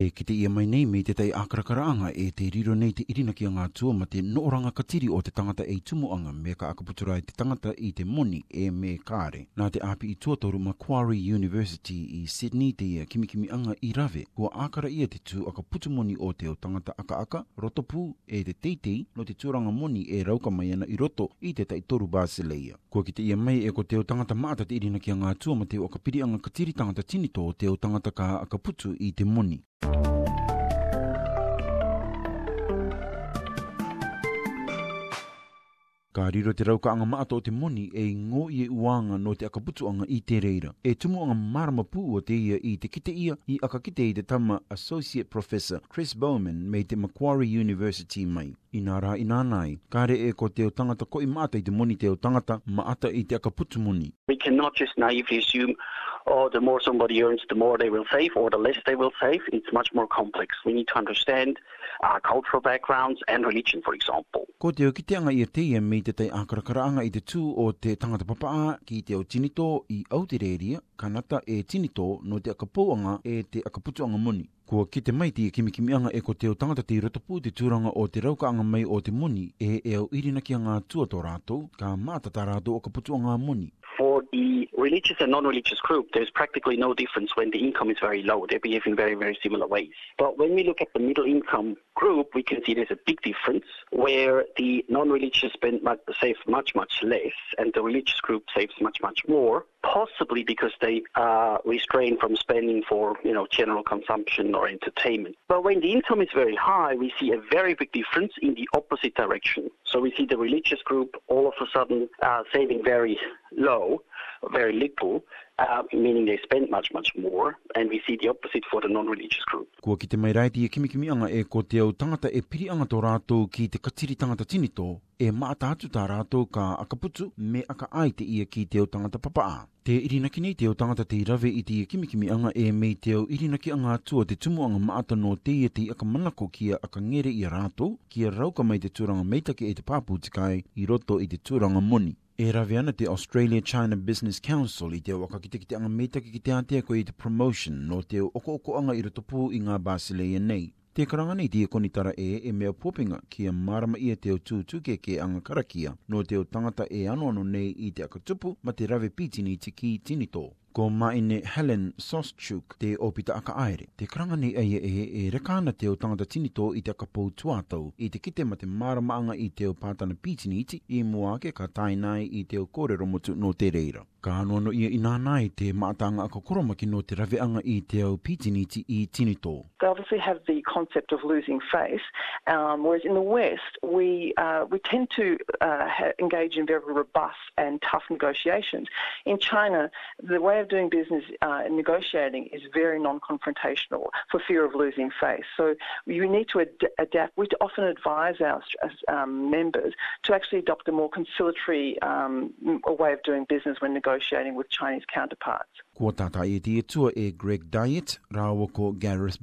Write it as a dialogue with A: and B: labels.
A: E ki te ia mai nei me te tai ākarakaraanga e te riro nei te irina ki a ngā tua ma te nooranga katiri o te tangata e tumuanga me ka akaputura e te tangata i te moni e me kāre. Nā te āpi i tuatoru Macquarie University i Sydney te ia kimikimianga i rave kua akara ia te tū moni o te o tangata akaaka, rotopu e te teitei no te tūranga moni e rauka mai ana i roto i te tai toru basileia. Kua ki te ia mai e ko te o tangata maata te irina ki a ngā tua ma te o kapirianga katiri tangata tinito o te o tangata ka akaputu i te moni. Ka riro te rauka anga maato o te moni e ngō i e uanga no te akaputu anga i te reira. E tumu anga marama pū o te ia i te kite ia i akakite i te tama Associate Professor Chris Bowman me te Macquarie University mai inara rā kare nai. Kāre e ko teo tangata ko
B: i maata i te moni te tangata, maata i te akaputu moni. We cannot just naively assume or oh, the more somebody earns, the more they will save, or the less they will save. It's much more complex. We need to understand our cultural backgrounds and religion, for example. Ko te o kiteanga i a teia me te tai ākarakaraanga i te tū o te tangata papaa ki te o tinito i Aotearea,
A: kanata e tinito no te akapouanga e te akaputuanga moni kua ki te mai tia e kimikimianga e ko teo tangata te rotopu te tūranga o te raukaanga mai o te moni e e au irina ki a ngā tuatō rātou ka mātata rātou o ka putu o ngā moni.
B: 4 religious and non-religious group, there's practically no difference when the income is very low. They behave in very, very similar ways. But when we look at the middle income group, we can see there's a big difference where the non-religious spend much, save much, much less, and the religious group saves much, much more. Possibly because they are restrained from spending for you know general consumption or entertainment. But when the income is very high, we see a very big difference in the opposite direction. So we see the religious group all of a sudden uh, saving very low, very little, uh, meaning they spend much, much more, and we see the opposite for the non-religious group.
A: Kua ki te mai rai te kimikimianga e ko te au tangata e piri anga tō rātou ki te katiri tangata tinito, e maata atu tā rātou ka akaputu me aka ai te ia ki te au tangata papaa. Te irinaki nei te au tangata te irawe i te kimi anga e me te au irinaki anga atua te tumu anga maata no te ia te aka manako kia aka ngere i a rātou, kia rauka mai te tūranga meitake e te pāpū tikai i roto i te tūranga moni. E rawe ana te Australia-China Business Council i te waka kite kite anga metaki kite te atea koe i te promotion no te oko oko anga i rotopu i ngā Basilea nei. Te karanga nei te konitara e e mea popinga ki a marama ia te o tūtū ke ke anga karakia no te o tangata e anu anu nei i te akatupu ma te rawe pitini te ki tinitoa ko maine Helen Soschuk te opita aka aere. Te kranga ni aia e e, e rekana te o tangata tinito i te kapou tuatau i te kite ma te maramaanga i te o pātana pītiniti i mua ke ka tainai i te o kōrero motu no te reira. Ka anuano ia
C: inanai
A: te maatanga ako koromaki no te
C: raveanga i te au pitiniti i tinito. They obviously have the concept of losing faith, um, whereas in the West we, uh, we tend to uh, engage in very robust and tough negotiations. In China, the way way of doing business uh, and negotiating is very non confrontational for fear of losing face. So you need to ad- adapt. We often advise our um, members to actually adopt a more conciliatory um, way of doing business when negotiating with Chinese counterparts. Ko tata e te tua e Greg Diet, rāua ko Gareth